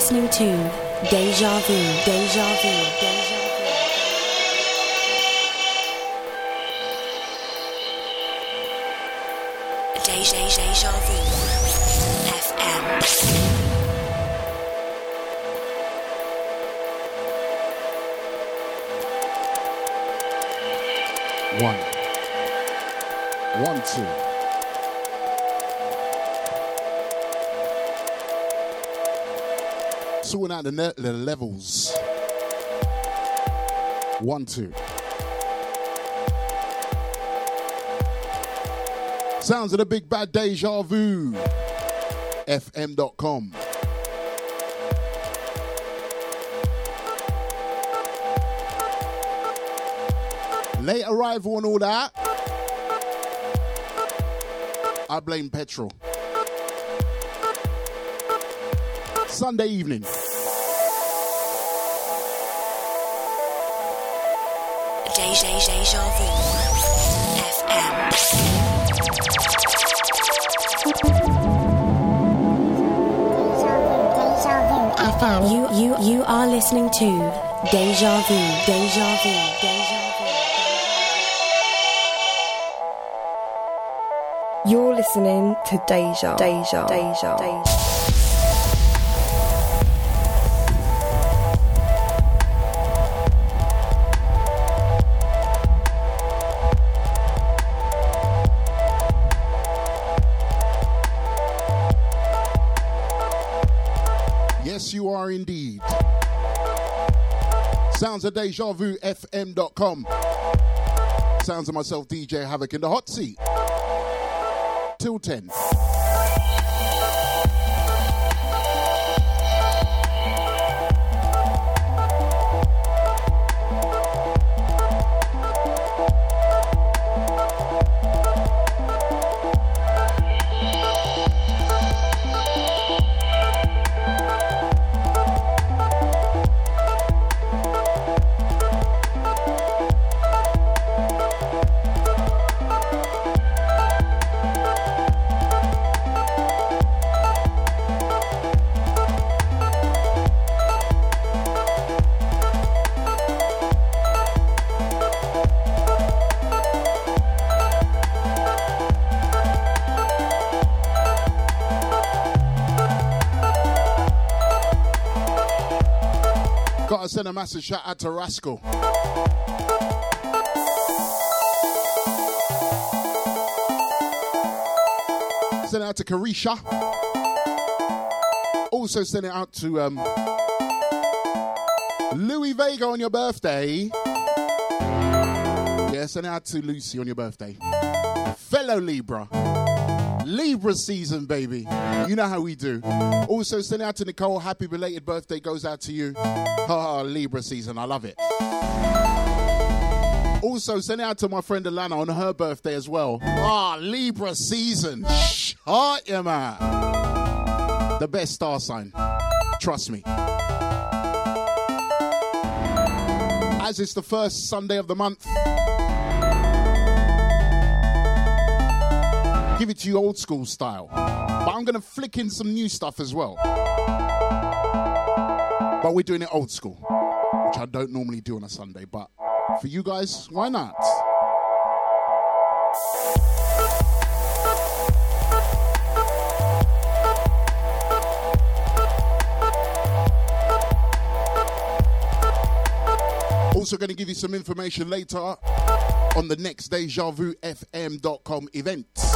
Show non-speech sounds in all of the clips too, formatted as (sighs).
listening to Deja Vu, Deja Vu, Deja Vu. Out the, ne- the levels. One, two. Sounds of the big bad deja vu. FM.com. Late arrival and all that. I blame petrol. Sunday evening. Deja, Vu. FM. You, you, you are listening to Deja Vu, Deja Vu, Deja Vu. You're listening to Deja, Deja, Deja, Deja. Sounds of Deja Vu FM.com. Sounds of myself, DJ Havoc, in the hot seat. Till 10. Gotta send a massive shout out to Rascal. Send it out to Carisha. Also send it out to um, Louis Vega on your birthday. Yeah, send it out to Lucy on your birthday. Fellow Libra. Libra season, baby. You know how we do. Also, send out to Nicole. Happy belated birthday goes out to you. Ah, Libra season. I love it. Also, send out to my friend Alana on her birthday as well. Ah, Libra season. Shut your man. The best star sign. Trust me. As it's the first Sunday of the month, give it to you old school style. But I'm going to flick in some new stuff as well. But we're doing it old school, which I don't normally do on a Sunday. But for you guys, why not? Also, going to give you some information later on the next Deja Vu FM.com event.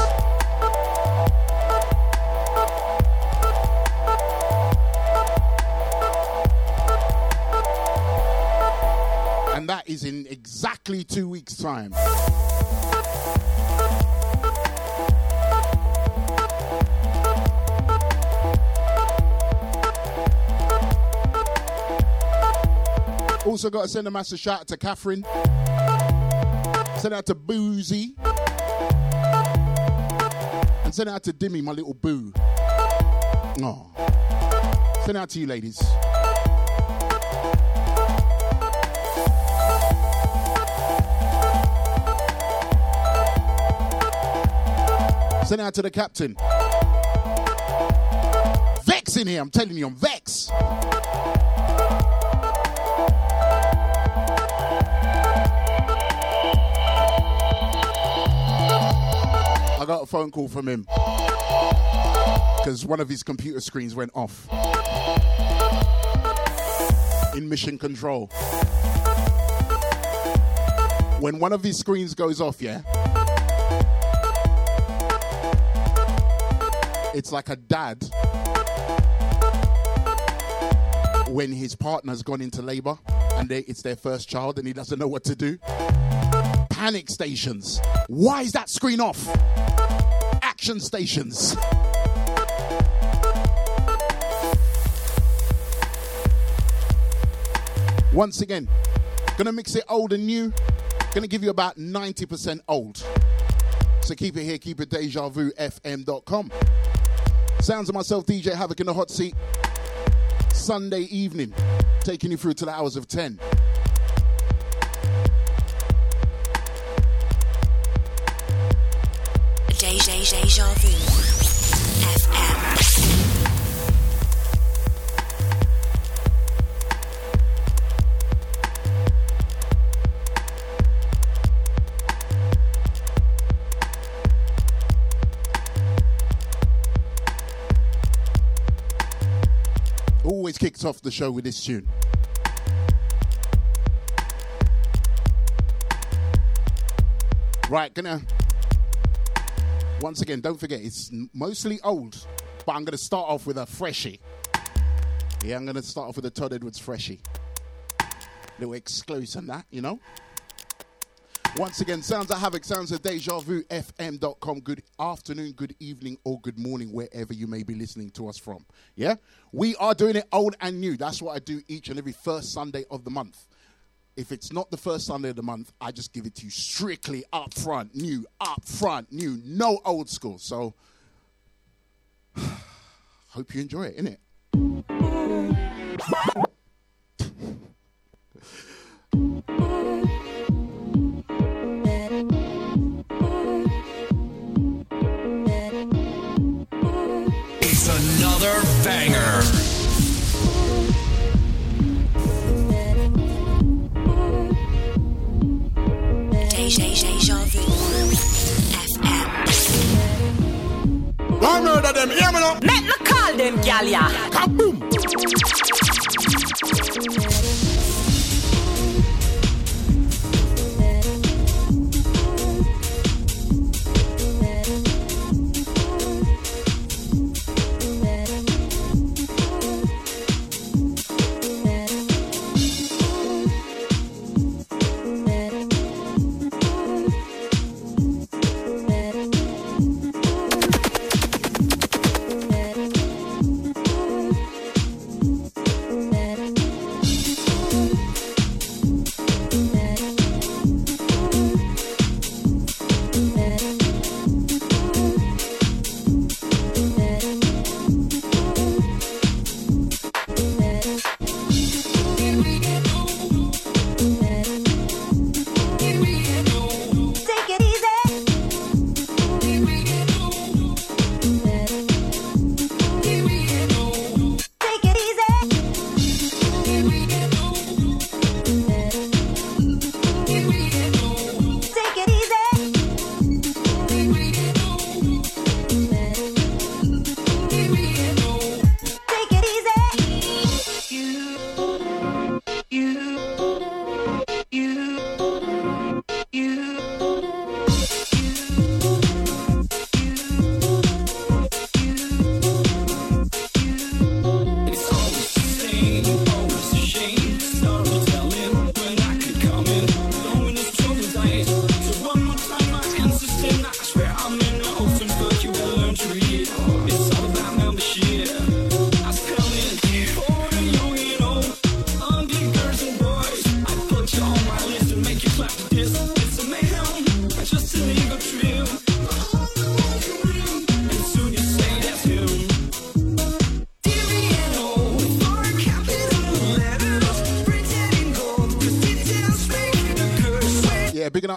That is in exactly two weeks' time. Also, got to send a massive shout out to Catherine. Send out to Boozy. And send out to Dimmy, my little boo. Oh. Send out to you, ladies. Send out to the captain. Vex in here, I'm telling you, I'm Vex. I got a phone call from him because one of his computer screens went off in mission control. When one of his screens goes off, yeah, it's like a dad when his partner's gone into labor and they, it's their first child and he doesn't know what to do. Panic stations. Why is that screen off? Action stations. Once again, gonna mix it old and new. Gonna give you about 90% old. So keep it here, keep it deja vu fm.com. Sounds of myself, DJ Havoc in the hot seat. Sunday evening, taking you through to the hours of 10. Deja, deja vu. FM. Kicks off the show with this tune. Right, gonna. Once again, don't forget, it's mostly old, but I'm gonna start off with a freshie. Yeah, I'm gonna start off with a Todd Edwards freshie. Little exclusive on that, you know? Once again, sounds of havoc, sounds of deja vu, fm.com. Good afternoon, good evening, or good morning, wherever you may be listening to us from. Yeah? We are doing it old and new. That's what I do each and every first Sunday of the month. If it's not the first Sunday of the month, I just give it to you strictly up front, new, up front, new, no old school. So, (sighs) hope you enjoy it, innit? It's (laughs) banger. Deja, deja vu. FM. I murder them, hear me now? Make me call them, gal, ya. Kaboom!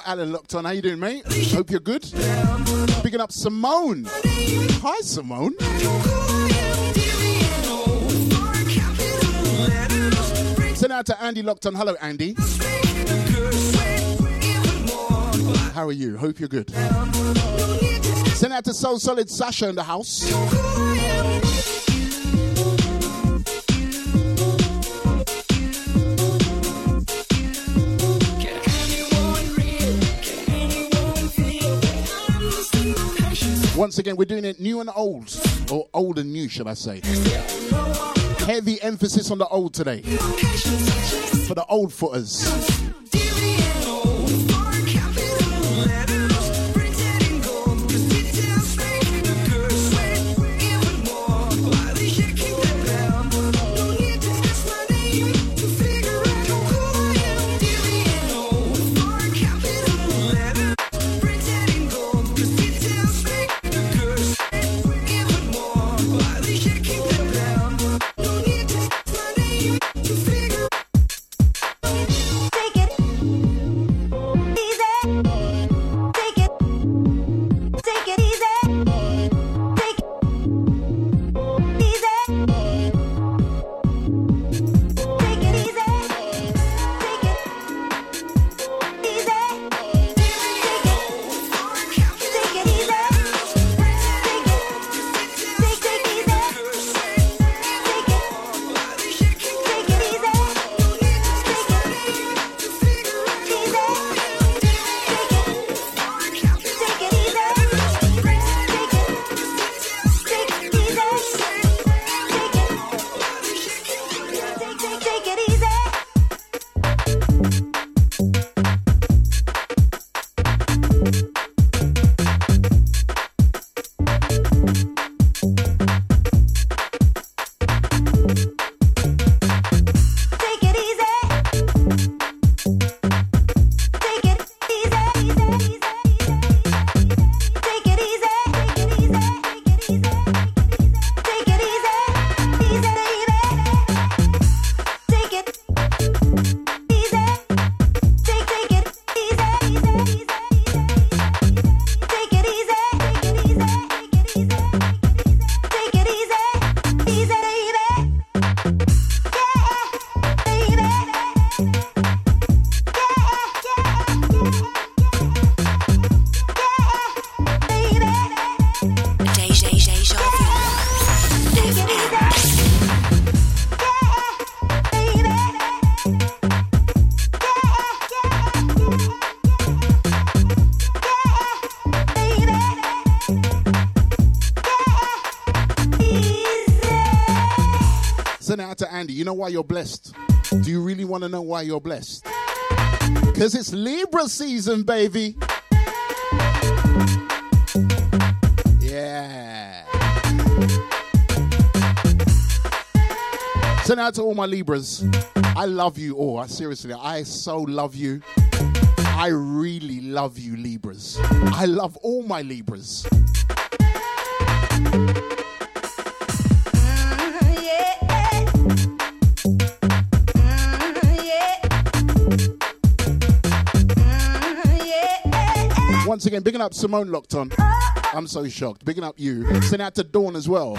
Alan locked on. How you doing, mate? Hope you're good. Picking up Simone. Hi, Simone. Send out to Andy locked on. Hello, Andy. How are you? Hope you're good. Send out to Soul Solid Sasha in the house. Once again, we're doing it new and old, or old and new, should I say. Heavy emphasis on the old today. For the old footers. You know why you're blessed? Do you really want to know why you're blessed? Because it's Libra season, baby. Yeah. Send out to all my Libras. I love you all. I, Seriously, I so love you. I really love you, Libras. I love all my Libras. Again, bigging up Simone Lockton. I'm so shocked. Bigging up you. Send out to Dawn as well.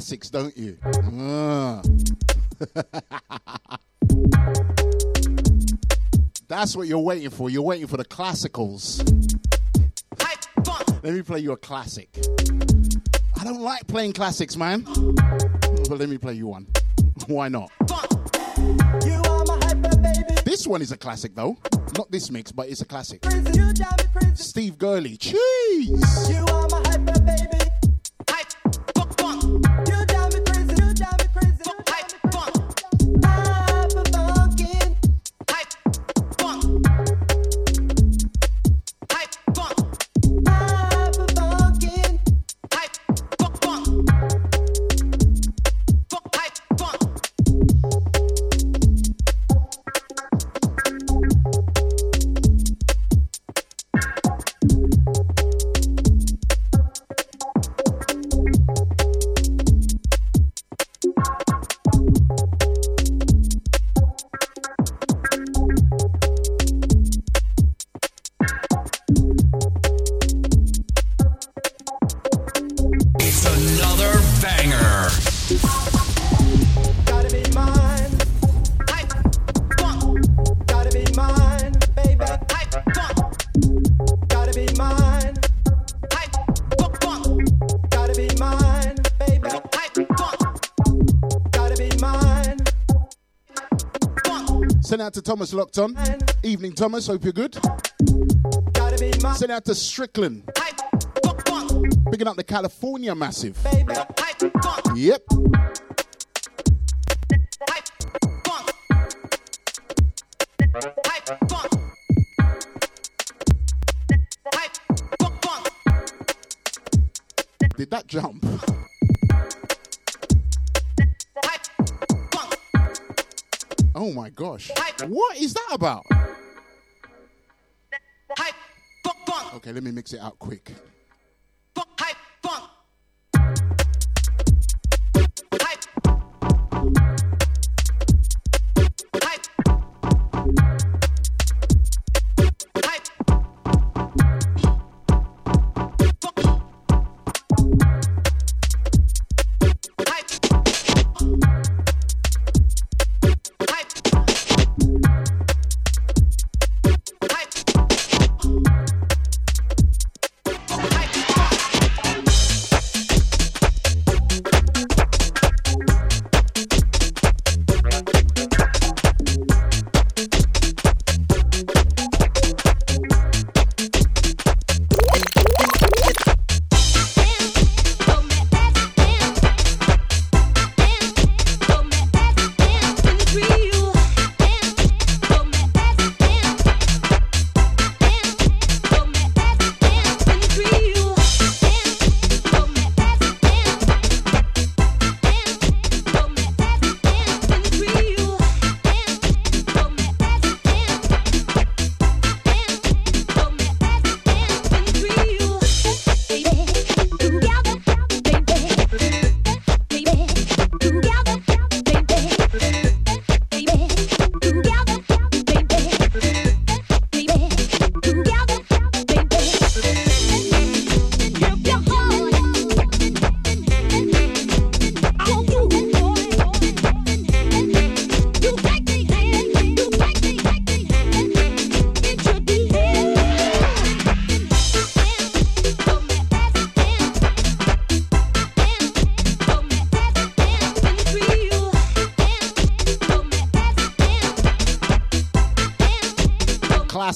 Classics, don't you? Ah. (laughs) That's what you're waiting for. You're waiting for the classicals. Let me play you a classic. I don't like playing classics, man. But let me play you one. (laughs) Why not? This one is a classic, though. Not this mix, but it's a classic. Steve Gurley. Cheese. Out to Thomas Locked On. Evening, Thomas. Hope you're good. Gotta be mine, Send out to Strickland. Picking up the California Massive. Yep. Did that jump? Oh my gosh. What is that about? Okay, let me mix it out quick.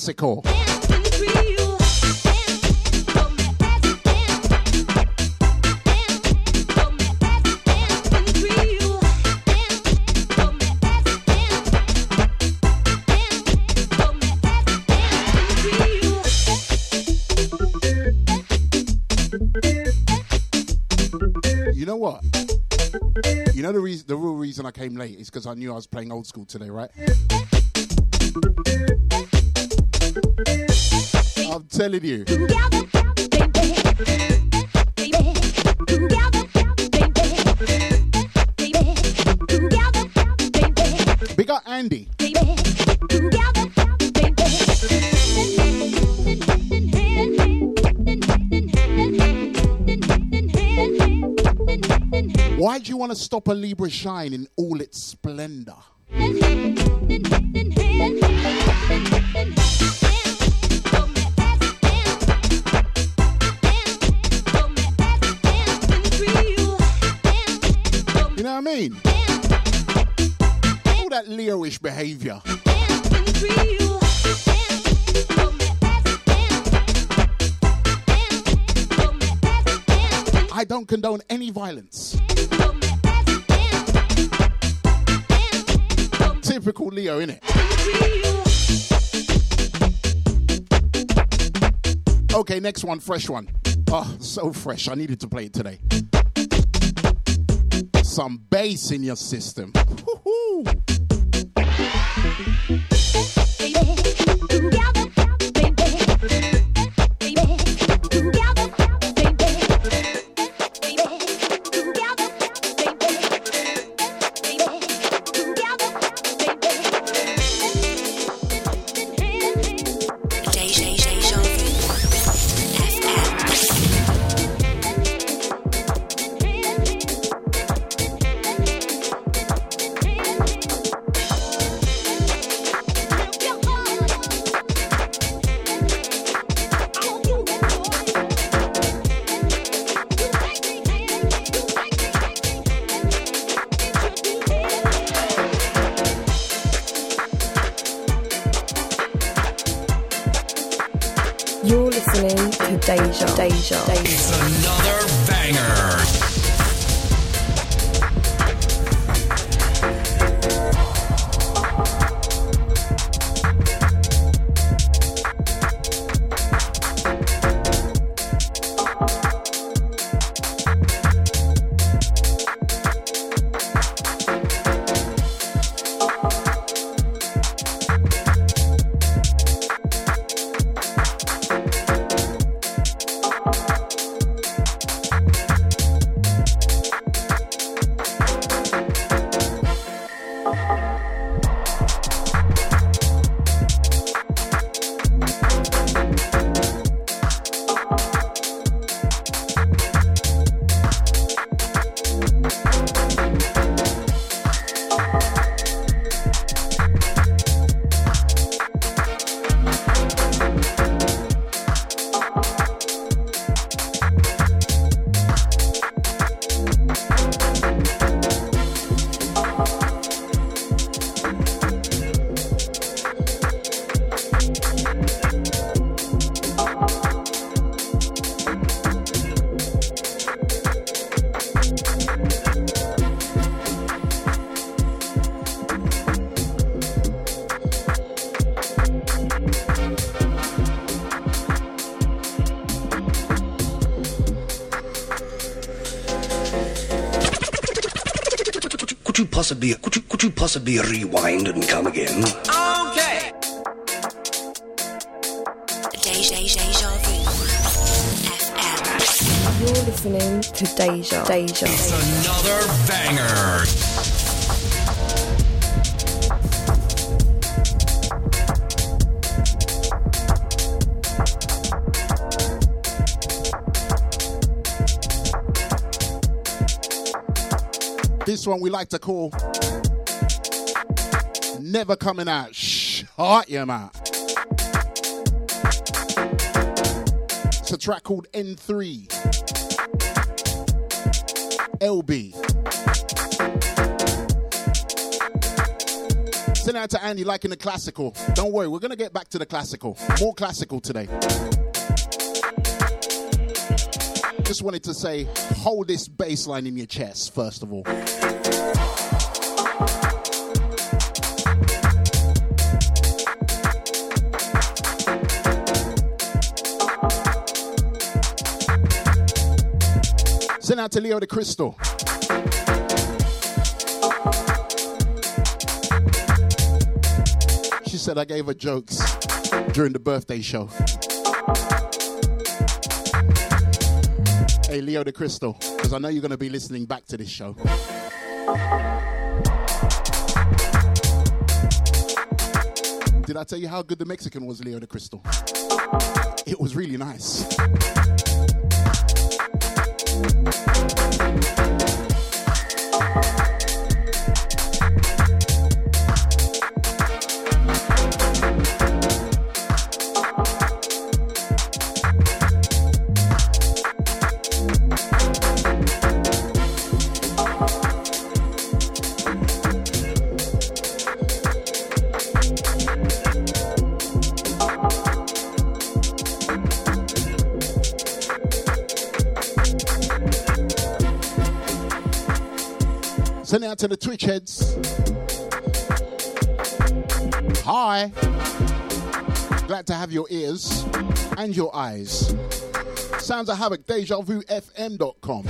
Classical. You know what? You know the reason, the real reason I came late is because I knew I was playing old school today, right? Telling you. Big up Andy. Why do you want to stop a Libra shine in all its splendor, know what I mean? All that Leo-ish behavior. I don't condone any violence. Typical Leo, innit? Okay, next one, fresh one. Oh, so fresh. I needed to play it today. Some bass in your system. Woo-hoo. Deja, Deja, Deja. Could you could you possibly rewind and come again? Okay. Deja Vu. FM. You're listening to Deja, Deja. It's another banger. This one we like to call Never Coming Out. Shut your mouth. It's a track called N3. LB. Send out to Andy liking the classical. Don't worry, we're going to get back to the classical. More classical today. Just wanted to say, hold this bass line in your chest, first of all. Out to Leo the Crystal. She said I gave her jokes during the birthday show. Hey, Leo the Crystal, because I know you're going to be listening back to this show. Did I tell you how good the Mexican was, Leo the Crystal? It was really nice. Thank you. out to the Twitch heads. Hi. Glad to have your ears and your eyes. Sounds of Havoc, DejaVuFM.com.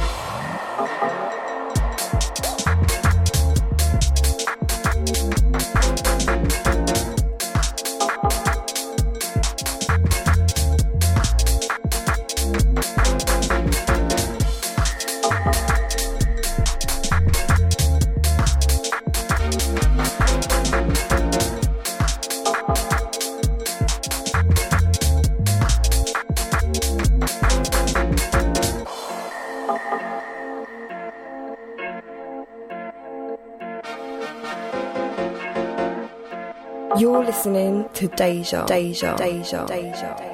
to Deja. Deja. Deja. Deja. Deja.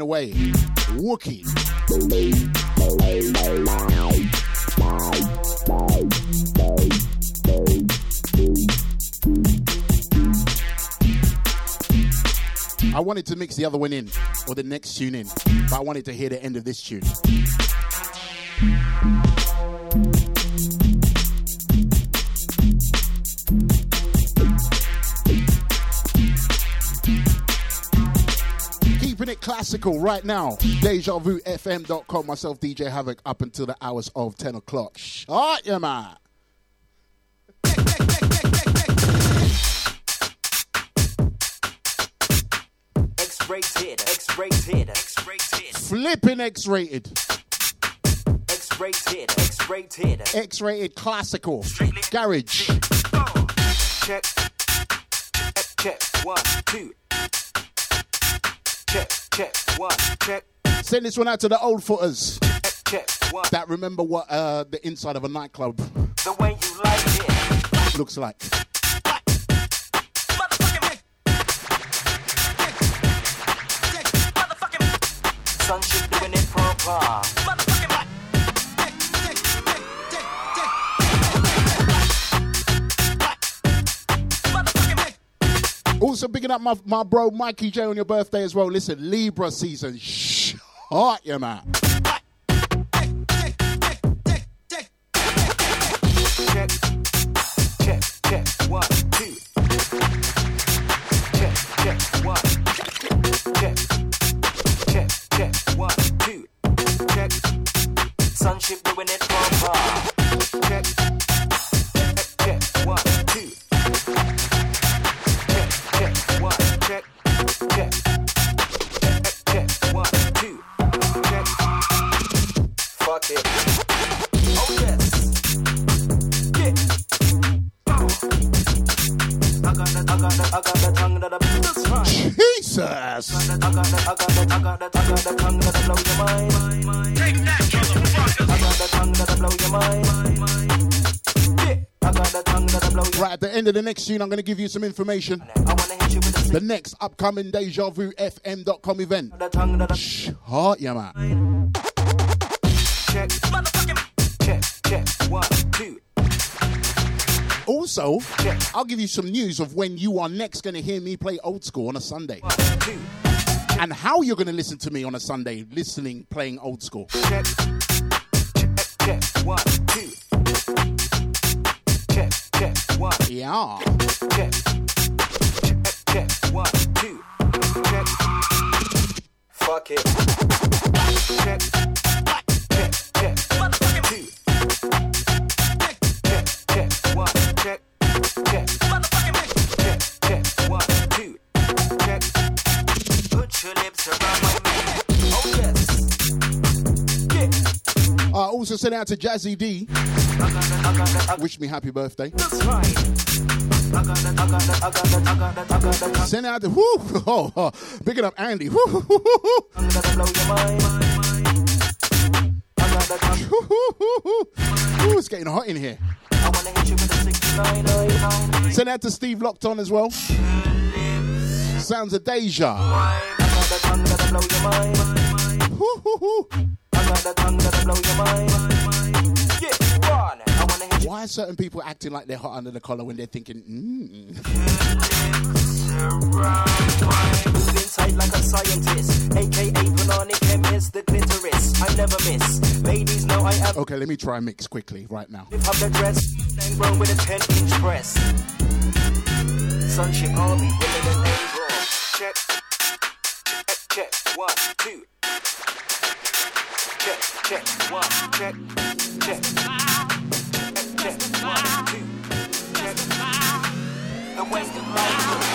taken away. Wookie. I wanted to mix the other one in, or the next tune in, but I wanted to hear the end of this tune. classical right now. DejaVuFM.com. Myself, DJ Havoc, up until the hours of 10 o'clock. Shut your mouth. X-rated, X-rated, X-rated. Flipping X-rated. X-rated, X-rated. X-rated classical. Strictly Garage. Check. Check. One, two. Check, check, one, check. Send this one out to the old footers. Check, one. That remember what uh, the inside of a nightclub the way you like it looks like. Sunshine doing it proper. Also, picking up my, my bro Mikey J on your birthday as well. Listen, Libra season, shot you, man. Sunship doing it far. Of the next tune, I'm going to give you some information. I wanna hit you with The next upcoming Deja Vu FM.com event. the tongue that'll Shh, heart, yeah, man. check. Check, check, one, two. Also, I'll give you some news of when you are next going to hear me play old school on a Sunday. And how you're going to listen to me on a Sunday, listening, playing old school. Check, check, one, two. Check, check, one. Yeah. Check, check, check, one, two. Check. Fuck it. Check, also, send out to Jazzy D. Wish me happy birthday. The, the, the, the, the Send out to, whoo, (laughs) oh, oh, big it up, Andy. Whoo, whoo, whoo, whoo. the it's getting hot in here. I wanna hit you with a 69. Send out to Steve Locked On as well. Sounds of Deja. The. Whoo, whoo, whoo. Why are certain people acting like they're hot under the collar when they're thinking, mmm? Like a scientist, aka chemist, the clitoris. I never miss. Ladies know I. Okay, let me try and mix quickly right now. Lift up the dress, then with a 10 inch press. Sunshine army, women and check, check, one, two. Check, check, one, check, check, check, check, one, two. Check, the western light.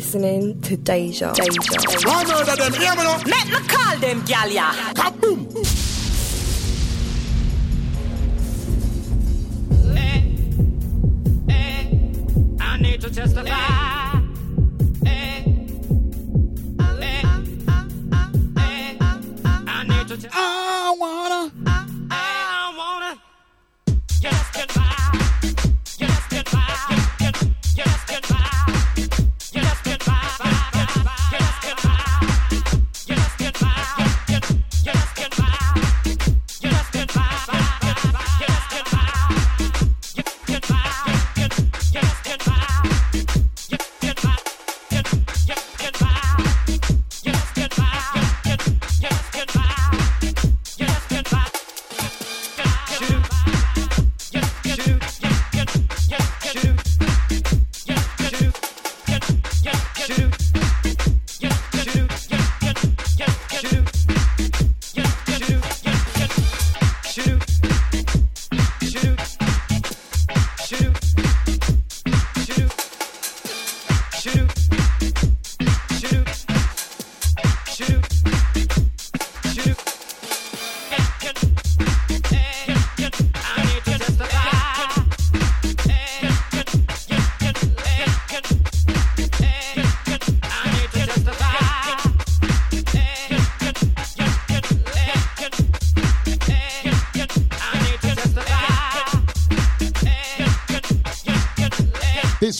Listening to Deja. Deja. I murder them, hear me now? Make me call them, gal, ya. Kaboom! Eh, eh, I need to testify.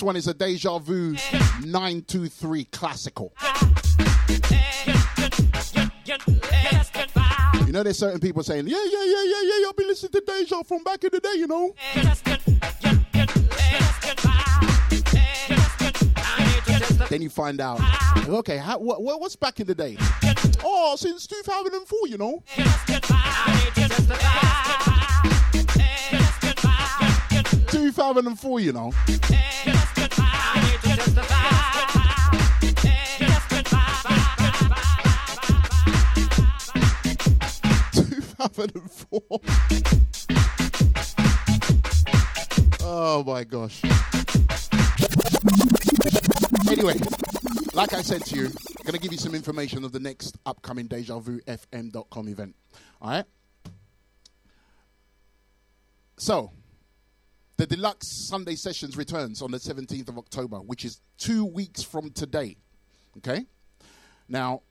This one is a Deja Vu 923 classical. You know, there's certain people saying, yeah, yeah, yeah, yeah, yeah, I've been listening to Deja from back in the day, you know. Then you find out, okay, how, what, what- what's back in the day? Oh, since 2004, you know. 2004, you know. Oh my gosh. Anyway, like I said to you, I'm going to give you some information of the next upcoming Deja Vu FM.com event. All right? So, the deluxe Sunday sessions returns on the 17th of October, which is two weeks from today. Okay? Now,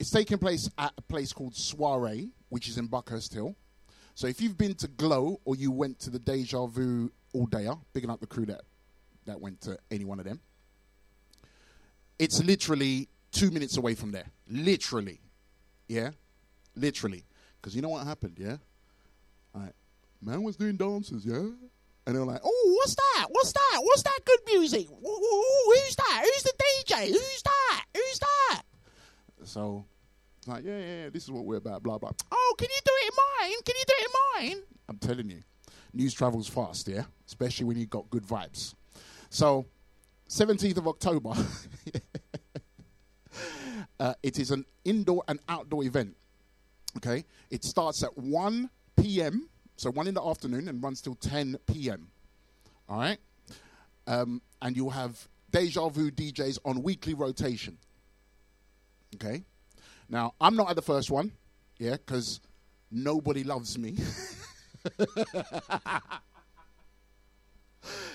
it's taking place at a place called Soiree, which is in Buckhurst Hill. So if you've been to Glow or you went to the Deja Vu all dayer, bigging up the crew that, that went to any one of them, it's literally two minutes away from there. Literally. Yeah? Literally. Because you know what happened, yeah? Like, man was doing dances, yeah? And they're like, oh, what's that? What's that? What's that good music? Ooh, who's that? Who's the DJ? Who's that? Who's that? So, like, yeah, yeah, yeah, this is what we're about, blah, blah. Oh, can you do it in mine? Can you do it in mine? I'm telling you, news travels fast, yeah? Especially when you've got good vibes. So, 17th of October, (laughs) uh, it is an indoor and outdoor event. Okay, it starts at 1 p.m. So 1 in the afternoon and runs till 10 p.m. All right, um, and you'll have Deja Vu DJs on weekly rotation. Okay, now I'm not at the first one, yeah, because nobody loves me. (laughs)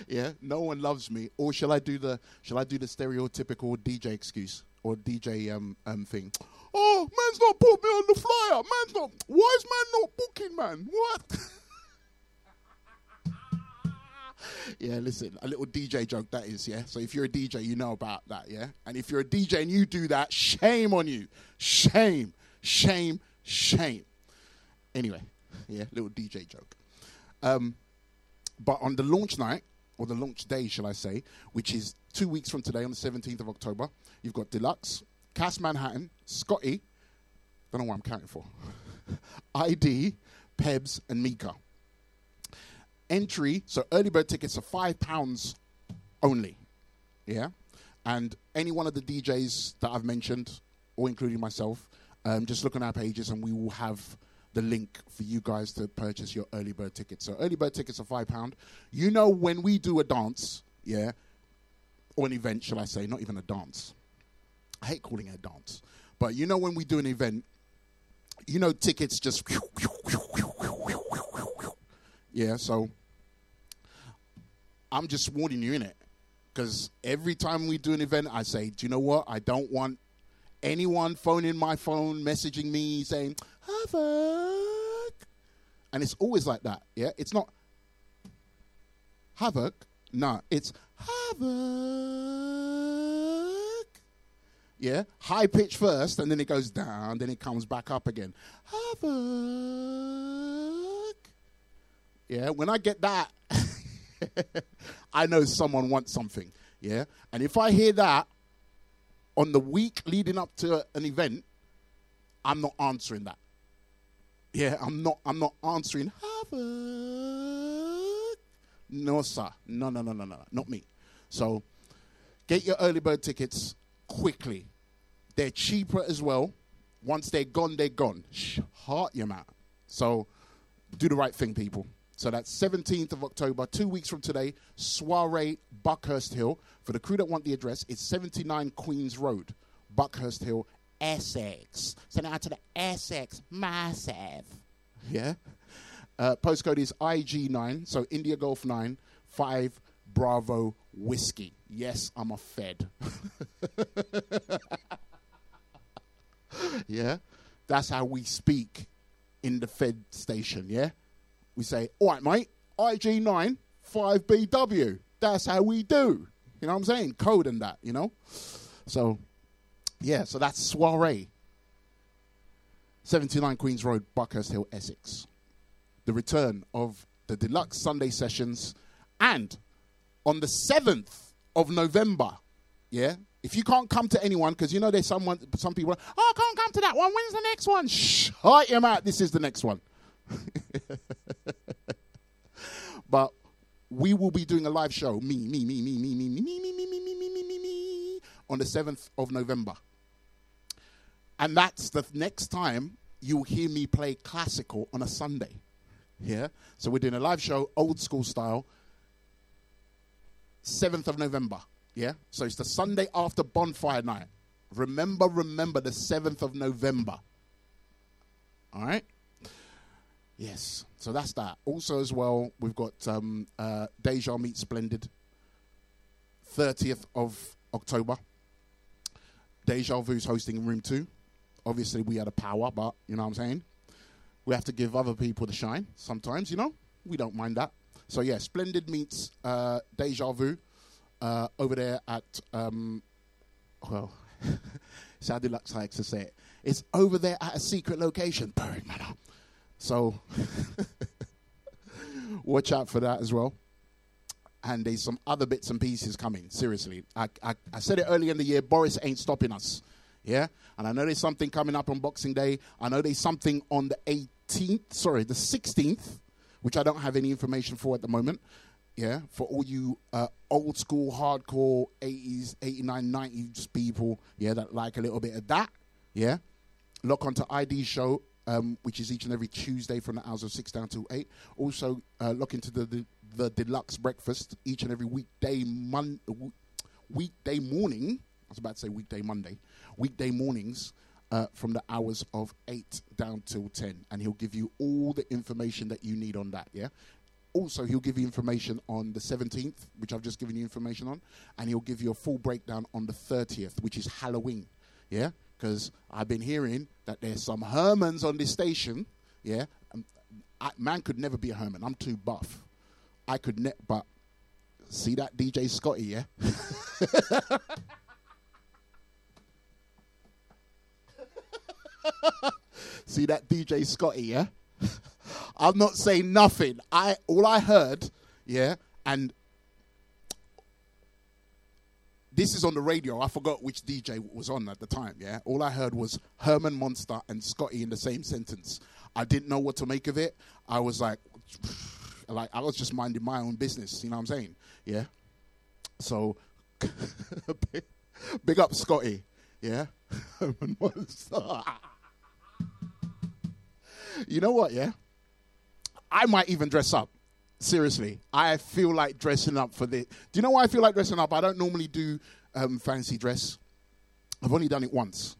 yeah, no one loves me. Or shall I do the shall I do the stereotypical DJ excuse or DJ um um thing? Oh, man's not put me on the flyer. Man's not. Why is man not booking, man? What? (laughs) (laughs) yeah, listen, a little DJ joke that is, yeah. So if you're a DJ, you know about that, yeah. And if you're a DJ and you do that, shame on you. Shame, shame, shame. Anyway, yeah, little DJ joke. Um, but on the launch night, or the launch day, shall I say, which is two weeks from today on the 17th of October, you've got Deluxe, Cass Manhattan, Scotty, don't know what I'm counting for, (laughs) ID, Pebs, and Mika. Entry, so early bird tickets are £5 only. Yeah? And any one of the DJs that I've mentioned, or including myself, um, just look on our pages and we will have the link for you guys to purchase your early bird tickets. So early bird tickets are five pound. You know when we do a dance, yeah, or an event, shall I say, not even a dance. I hate calling it a dance. But you know, when we do an event, you know, tickets just. (laughs) Yeah, so I'm just warning you in it. Because every time we do an event, I say, do you know what? I don't want anyone phoning my phone, messaging me, saying, Havoc. And it's always like that. Yeah, it's not Havoc. No, it's Havoc. Yeah, high pitch first, and then it goes down, then it comes back up again. Havoc. Yeah, when I get that, (laughs) I know someone wants something. Yeah, and if I hear that on the week leading up to an event, I'm not answering that. Yeah, I'm not. I'm not answering. Havoc. No, sir. No, no, no, no, no, not me. So, get your early bird tickets quickly. They're cheaper as well. Once they're gone, they're gone. Shh, heart your mouth. So, do the right thing, people. So that's 17th of October, two weeks from today, soiree Buckhurst Hill. For the crew that want the address, it's 79 Queens Road, Buckhurst Hill, Essex. Send it out to the Essex, massive. Yeah? Uh, postcode is IG9, so India Golf 9, 5 Bravo Whiskey. Yes, I'm a Fed. (laughs) yeah? That's how we speak in the Fed station, yeah? We say, all right, mate, IG9, 5BW. That's how we do. You know what I'm saying? Code and that, you know? So, yeah, so that's soiree. 79 Queens Road, Buckhurst Hill, Essex. The return of the deluxe Sunday sessions. And on the 7th of November, yeah, if you can't come to anyone, because you know there's someone, some people, oh, I can't come to that one. When's the next one? Heart your mouth. This is the next one. (laughs) but we will be doing a live show. Me, me, me, me, me, me, me, me, me, me, me, me, me, me, me, me, on the seventh of November, and that's the next time you'll hear me play classical on a Sunday. Yeah, so we're doing a live show, old school style. Seventh of November. Yeah, so it's the Sunday after bonfire night. Remember, remember the seventh of November. All right. Yes, so that's that. Also, as well, we've got um, uh, Deja Meet Splendid, 30th of October. Deja Vu's hosting room two. Obviously, we had a power, but you know what I'm saying? We have to give other people the shine sometimes, you know? We don't mind that. So, yeah, Splendid meets uh, Deja Vu uh, over there at, um, well, it's how Deluxe likes to say it. It's over there at a secret location, Berwick Manor. So (laughs) watch out for that as well. And there's some other bits and pieces coming. Seriously, I, I, I said it earlier in the year. Boris ain't stopping us. Yeah, and I know there's something coming up on Boxing Day. I know there's something on the 18th. Sorry, the 16th, which I don't have any information for at the moment. Yeah, for all you uh, old school, hardcore 80s, 89, 90s people, yeah, that like a little bit of that. Yeah, lock onto ID show um, which is each and every Tuesday from the hours of six down to eight. Also, uh, look into the, the, the deluxe breakfast each and every weekday mon- weekday morning. I was about to say weekday Monday, weekday mornings. Uh, from the hours of 8 down till 10. And he'll give you all the information that you need on that, yeah? Also, he'll give you information on the 17th, which I've just given you information on. And he'll give you a full breakdown on the 30th, which is Halloween, yeah? Because I've been hearing that there's some Hermans on this station. Yeah, um, I, man could never be a Herman. I'm too buff. I could net, but see that DJ Scotty, yeah. (laughs) see that DJ Scotty, yeah. (laughs) I'm not saying nothing. I all I heard, yeah, and this is on the radio. I forgot which DJ was on at the time. Yeah, all I heard was Herman Munster and Scotty in the same sentence. I didn't know what to make of it. I was like, (sighs) like I was just minding my own business. You know what I'm saying? Yeah. So, (laughs) big up Scotty. Yeah, (laughs) Herman Munster. (laughs) you know what? Yeah, I might even dress up. Seriously, I feel like dressing up for this. Do you know why I feel like dressing up? I don't normally do um, fancy dress. I've only done it once.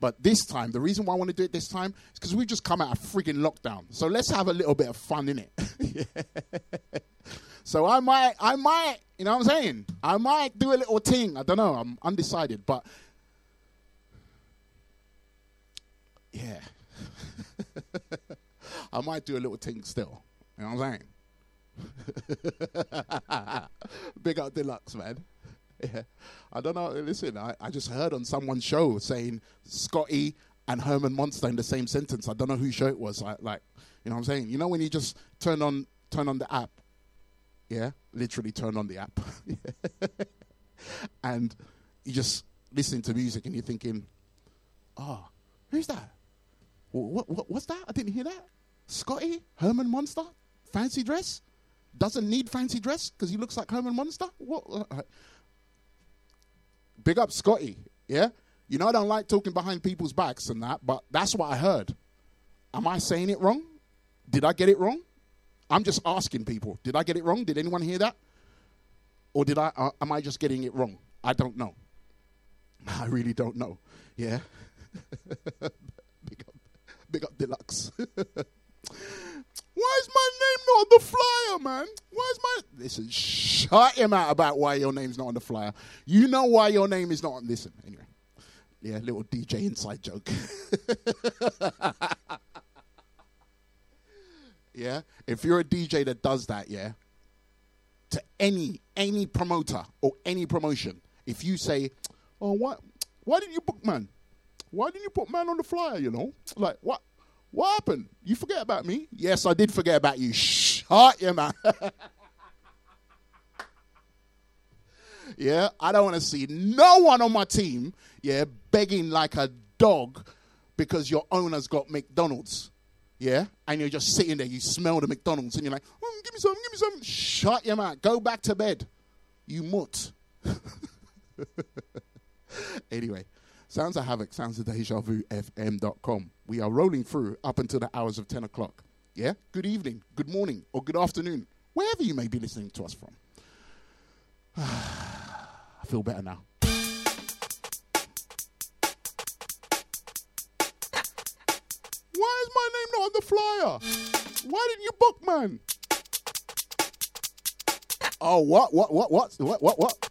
But this time, the reason why I want to do it this time is because we've just come out of frigging lockdown. So let's have a little bit of fun in it. (laughs) so I might, I might, you know what I'm saying? I might do a little thing. I don't know. I'm undecided, but yeah, (laughs) I might do a little thing still. You know what I'm saying? (laughs) Big up deluxe, man. Yeah. I don't know. Listen, I, I just heard on someone's show saying Scotty and Herman Munster in the same sentence. I don't know whose show it was. I, like, you know what I'm saying? You know when you just turn on turn on the app, yeah, literally turn on the app, (laughs) and you just listen to music and you're thinking, oh, who's that? What, what, what's that? I didn't hear that. Scotty Herman Monster, fancy dress. Doesn't need fancy dress because he looks like Herman Munster. What? Uh, big up Scotty, yeah? You know, I don't like talking behind people's backs and that, but that's what I heard. Am I saying it wrong? Did I get it wrong? I'm just asking people. Did I get it wrong? Did anyone hear that? Or did I, uh, am I just getting it wrong? I don't know. (laughs) I really don't know. Yeah? (laughs) big, up, big up Deluxe. (laughs) Why is my name not on the flyer, man? Why is my listen? Shut him out about why your name's not on the flyer. You know why your name is not on. Listen, anyway. Yeah, little DJ inside joke. (laughs) yeah, if you're a DJ that does that, yeah, to any any promoter or any promotion, if you say, "Oh, what? Why didn't you book man? Why didn't you put man on the flyer?" You know, like what? What happened? You forget about me? Yes, I did forget about you. Shut your man. (laughs) yeah, I don't want to see no one on my team, yeah, begging like a dog because your owner's got McDonald's. Yeah, and you're just sitting there, you smell the McDonald's, and you're like, mm, give me some, give me some. Shut your mouth. Go back to bed. You mutt. (laughs) anyway, Sounds of Havoc, sounds of deja vu, FM.com. We are rolling through up until the hours of 10 o'clock. Yeah? Good evening, good morning, or good afternoon, wherever you may be listening to us from. (sighs) I feel better now. Why is my name not on the flyer? Why didn't you book, man? Oh, what, what, what, what, what, what, what?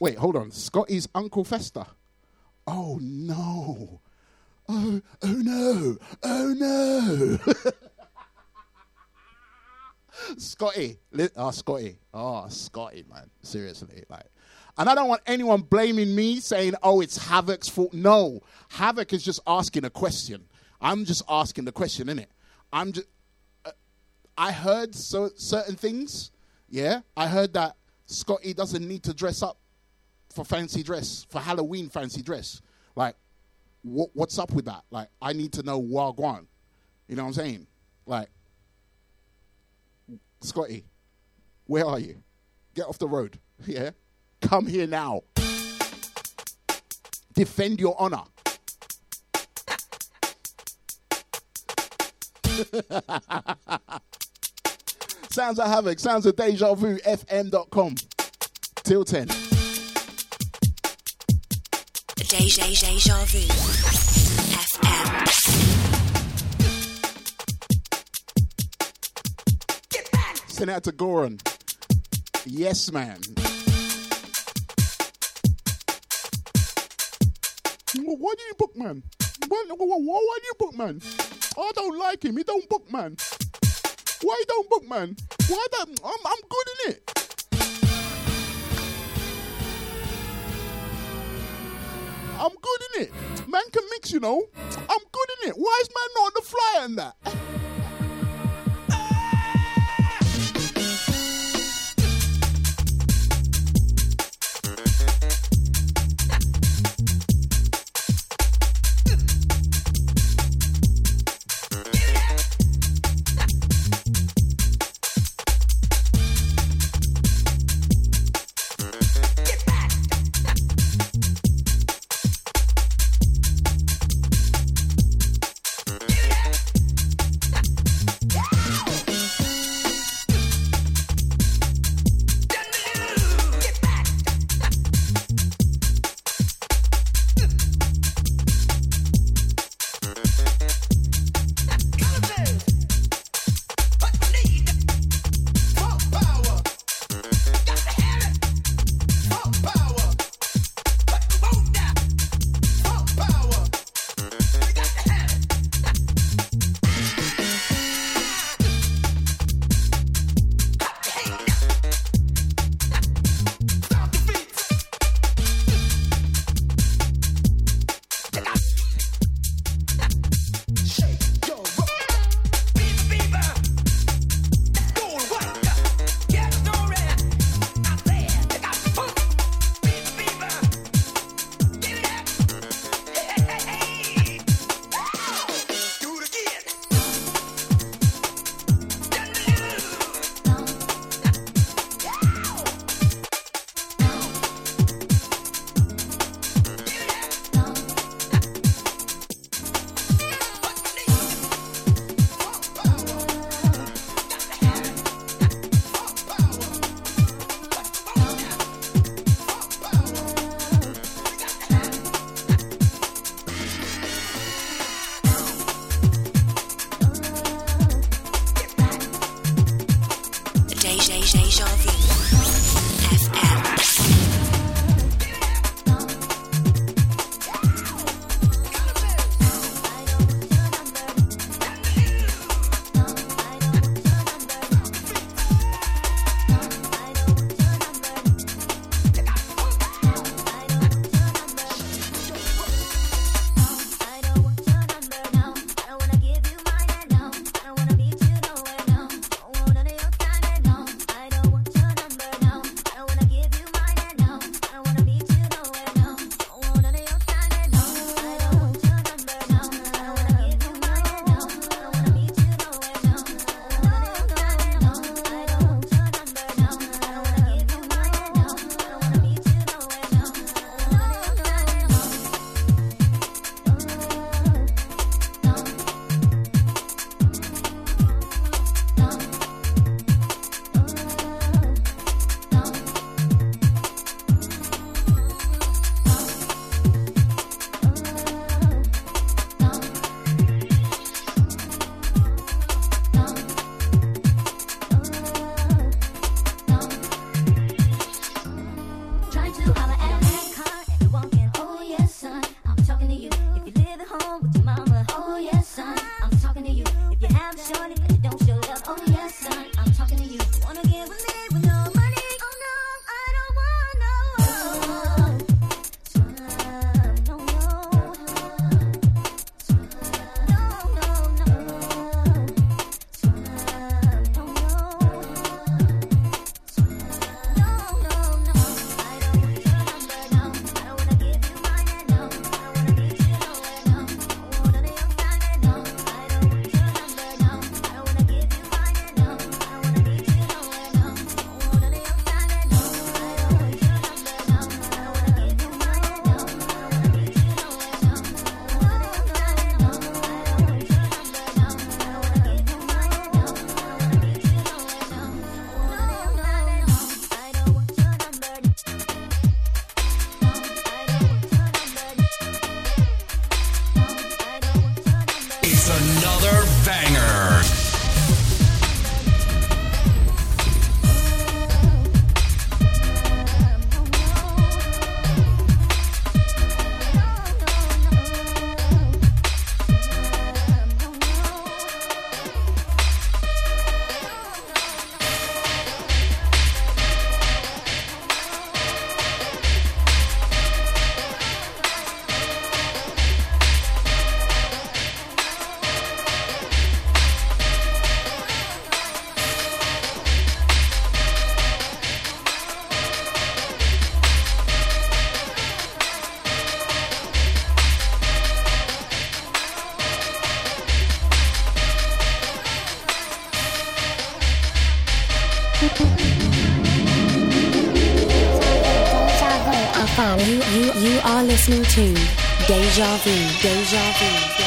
Wait, hold on. Scotty's Uncle Fester. Oh no. Oh, oh no. Oh no. (laughs) Scotty. Oh, Scotty. Oh, Scotty, man. Seriously. Like and I don't want anyone blaming me saying, oh, it's Havoc's fault. No. Havoc is just asking a question. I'm just asking the question, innit? I'm just uh, I heard so certain things. Yeah. I heard that Scotty doesn't need to dress up for fancy dress, for Halloween fancy dress. Like, what, what's up with that? Like, I need to know Wagwan. You know what I'm saying? Like, Scotty, where are you? Get off the road. (laughs) Yeah? Come here now. Defend your honor. (laughs) sounds of Havoc, sounds of Deja Vu, FM.com. Till 10. Deja. Send out to Goran. Yes, man. Why do you book man? Why, why, why, do you book man? I don't like him. He don't book man. Why don't book man? Why that? I'm, I'm good in it. I'm good in it. Man can mix, you know. I'm good in it. Why is man not on the flyer and that? You, you, you are listening to Deja Vu. Deja Vu.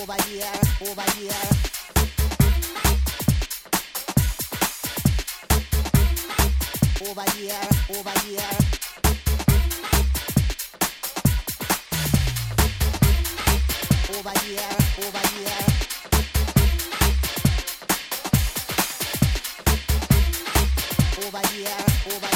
over here, over here. Over here, over here. Over here, over here.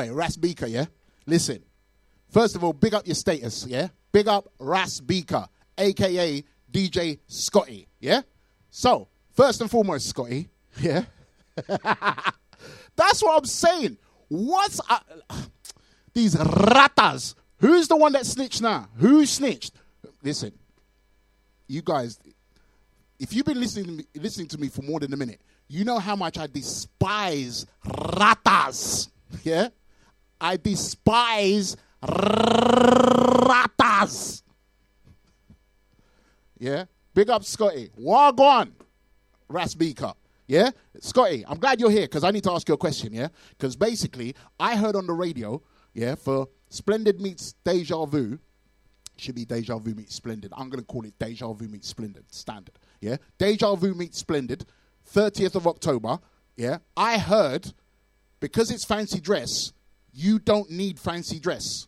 Hey, Ras Beaker, yeah? Listen. First of all, big up your status, yeah? Big up Ras Beaker, aka DJ Scotty, yeah? So, first and foremost, Scotty, (laughs) yeah? (laughs) That's what I'm saying. What's uh, (sighs) these ratas? Who's the one that snitched now? Who snitched? Listen, you guys, if you've been listening to me, listening to me for more than a minute, you know how much I despise ratas. (laughs) Yeah, I despise ratas. Yeah, big up Scotty. Wagwan, Rasbika. Yeah, Scotty, I'm glad you're here because I need to ask you a question. Yeah, because basically I heard on the radio, yeah, for Splendid meets Deja Vu, should be Deja Vu meets Splendid. I'm going to call it Deja Vu meets Splendid, standard. Yeah? Deja Vu meets Splendid, 30th of October. Yeah? I heard because it's fancy dress, you don't need fancy dress.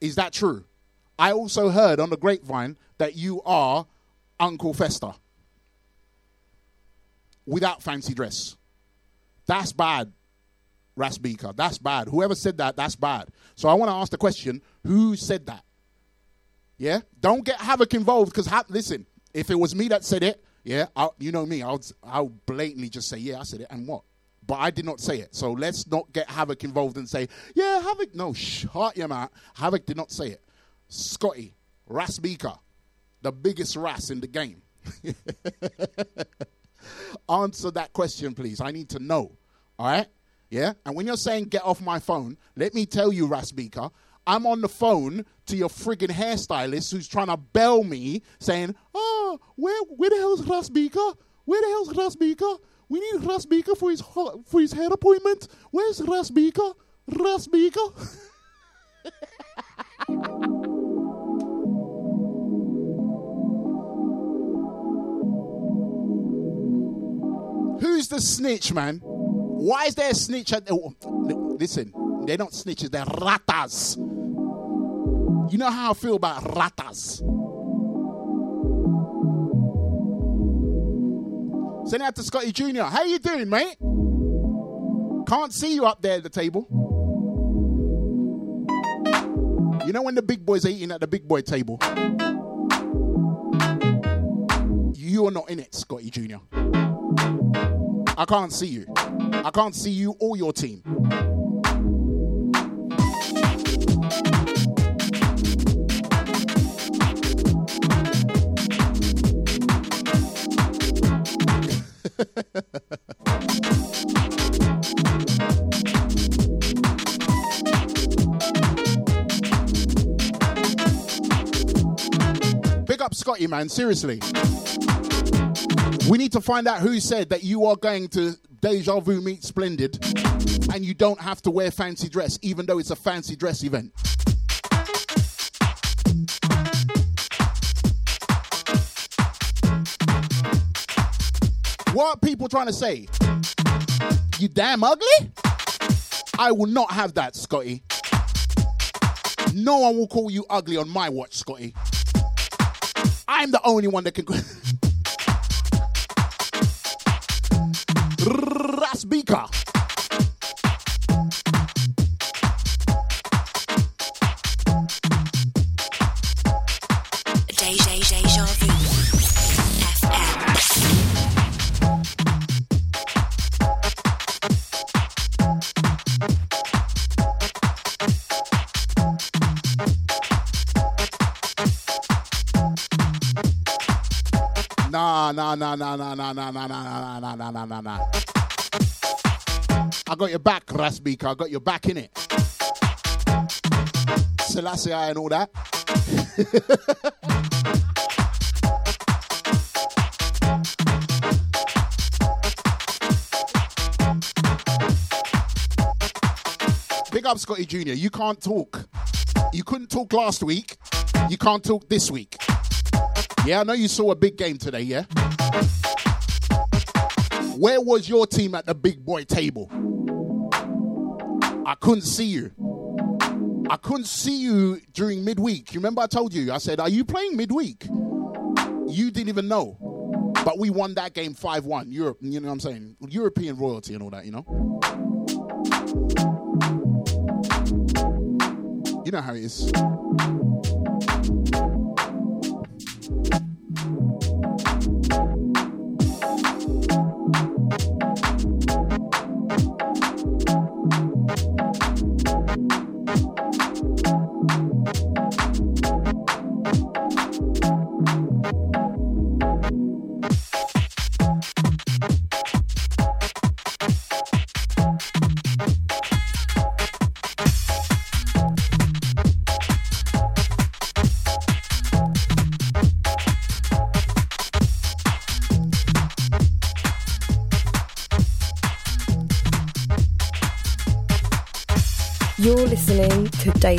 Is that true? I also heard on the grapevine that you are Uncle Fester without fancy dress. That's bad, Rasbika. That's bad. Whoever said that, that's bad. So I want to ask the question who said that? Yeah, don't get havoc involved because ha- listen, if it was me that said it, yeah, I, you know me, I'll I'll blatantly just say yeah, I said it, and what? But I did not say it, so let's not get havoc involved and say yeah, havoc. No, shut your mouth. Havoc did not say it. Scotty Rasbika, the biggest ras in the game. (laughs) Answer that question, please. I need to know. All right? Yeah? And when you're saying get off my phone, let me tell you, Rasbika, I'm on the phone to your friggin' hairstylist who's trying to bell me saying, oh, where, where the hell's Rasbika? Where the hell's Rasbika? We need Rasbika for his, ho- for his hair appointment. Where's Rasbika? Rasbika? (laughs) Who's the snitch, man? Why is there a snitch at the. Oh, listen, they're not snitches, they're ratas. You know how I feel about ratas. Send it out to Scotty Jr. How you doing, mate? Can't see you up there at the table. You know when the big boys are eating at the big boy table? You're not in it, Scotty Jr. I can't see you. I can't see you or your team. (laughs) Big up Scotty, man. Seriously. We need to find out who said that you are going to Deja Vu Meet Splendid and you don't have to wear fancy dress, even though it's a fancy dress event. What people trying to say? You damn ugly? I will not have that, Scotty. No one will call you ugly on my watch, Scotty. I'm the only one that can. (laughs) Nah, nah, nah, nah, nah, nah, nah, nah, nah, nah, nah, nah, nah. I got your back, Rasbika. I got your back in it. Selassie and all that. Big up Scotty Jr. You can't talk. You couldn't talk last week. You can't talk this week. Yeah, I know you saw a big game today, yeah? Where was your team at the big boy table? I couldn't see you. I couldn't see you during midweek. You remember I told you? I said, Are you playing midweek? You didn't even know. But we won that game 5 1. Europe, you know what I'm saying? European royalty and all that, you know? You know how it is you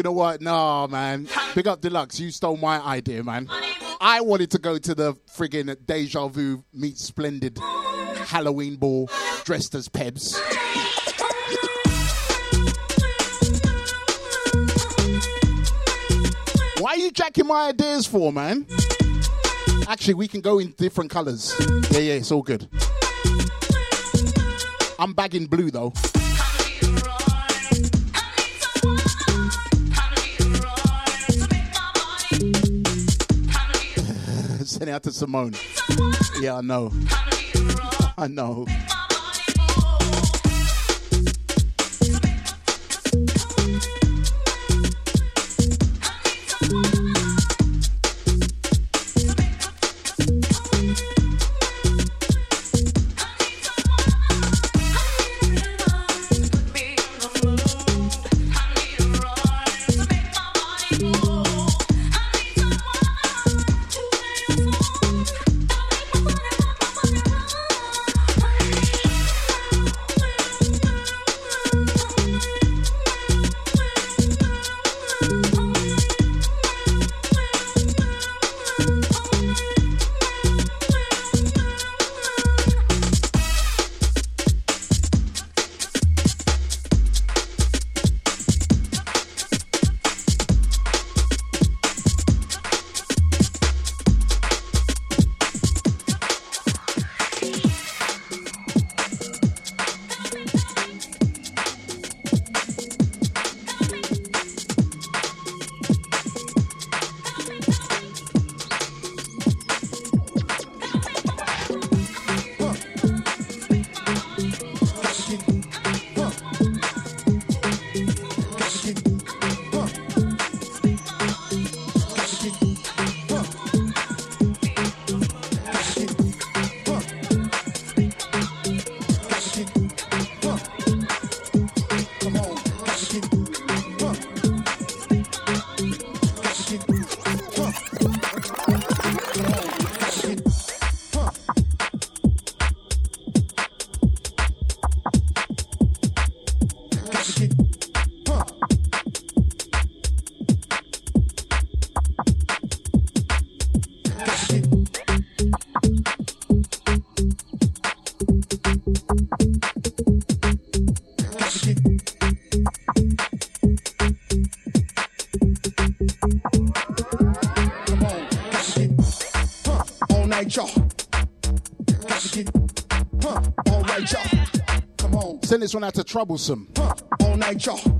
You know what? No, man. Big up Deluxe. You stole my idea, man. I wanted to go to the friggin' Deja Vu Meet Splendid Halloween ball dressed as Pebs. Why are you jacking my ideas for, man? Actually, we can go in different colors. Yeah, yeah, it's all good. I'm bagging blue though. Out to Simone. Yeah, I know. I know. This one out to Troublesome. All night, y'all.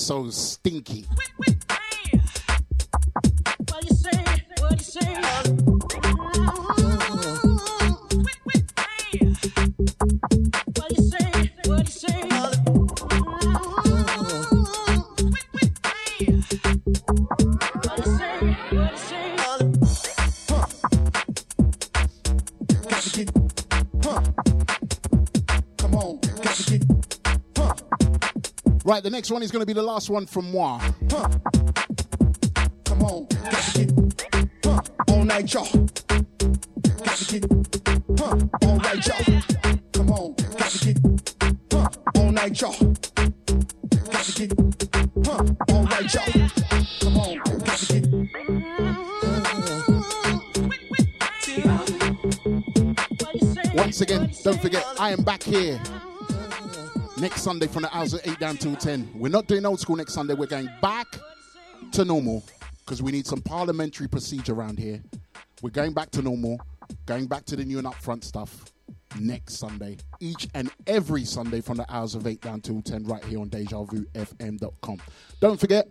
So stinky. Right, the next one is going to be the last one from moi. Huh? Come on. Got to get, huh? All night, y'all. Got to get, huh? All right, y'all. Come on. Got to get, huh? All night, y'all. Got to get, huh? All right, y'all. Come on. Got to get, Once again, don't forget, I am back here next Sunday from the hours of 8 down till 10. We're not doing old school next Sunday, we're going back to normal because we need some parliamentary procedure around here. We're going back to normal, going back to the new and upfront stuff next Sunday, each and every Sunday from the hours of 8 down till 10, right here on DejaVuFM.com. Don't forget,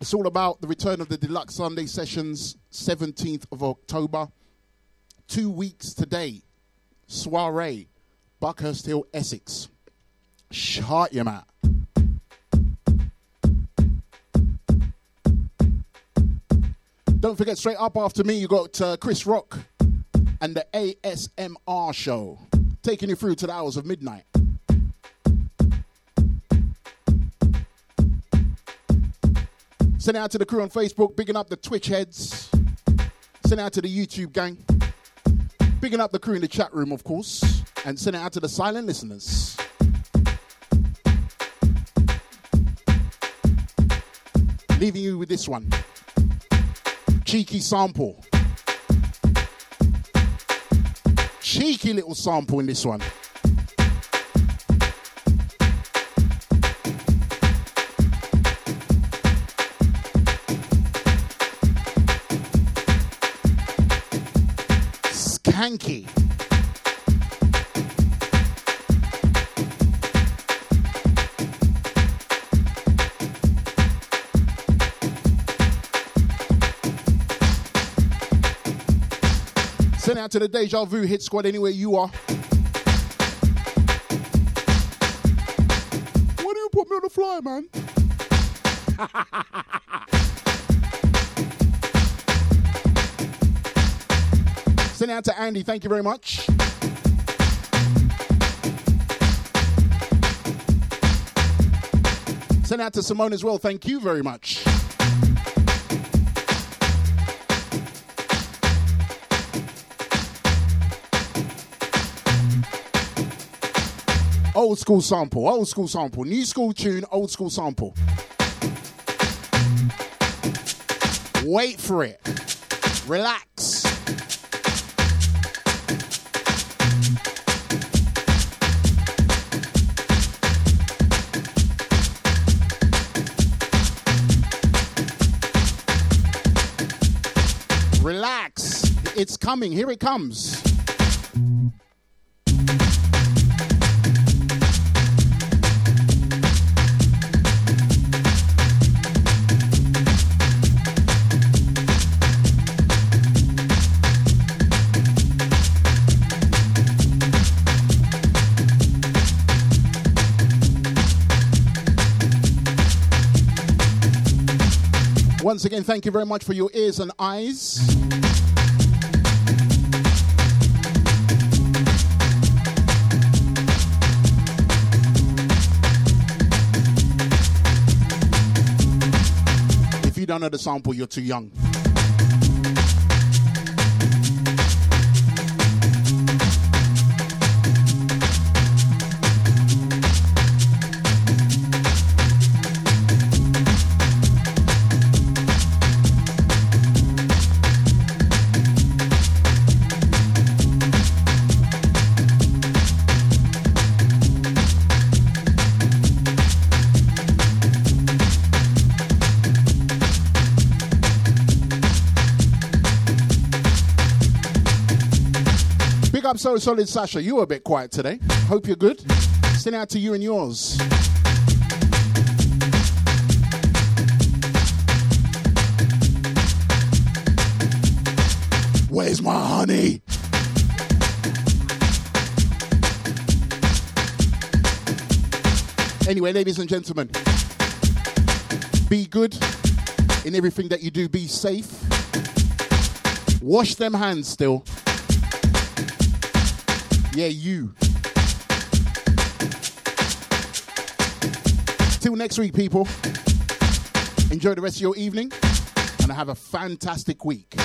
it's all about the return of the Deluxe Sunday sessions, 17th of October. Two weeks today, soiree, Buckhurst Hill, Essex. Shut your mouth. Don't forget, straight up after me, you got uh, Chris Rock and the ASMR show, taking you through to the hours of midnight. Send out to the crew on Facebook, bigging up the Twitch heads. Send out to the YouTube gang. Bigging up the crew in the chat room, of course. And send out to the silent listeners. Leaving you with this one cheeky sample. Cheeky little sample in this one. Skanky. Send out to the Deja Vu Hit Squad anywhere you are. Why do you put me on the fly, man? (laughs) Send out to Andy, thank you very much. Send out to Simone as well, thank you very much. Old school sample, old school sample, new school tune, old school sample. Wait for it. Relax. Relax. It's coming. Here it comes. Once again, thank you very much for your ears and eyes. If you don't know the sample, you're too young. Up So Solid Sasha. You were a bit quiet today. Hope you're good. Send out to you and yours. Where's my honey? Anyway, ladies and gentlemen, be good in everything that you do. Be safe. Wash them hands still. Yeah, you. Till next week, people. Enjoy the rest of your evening and have a fantastic week.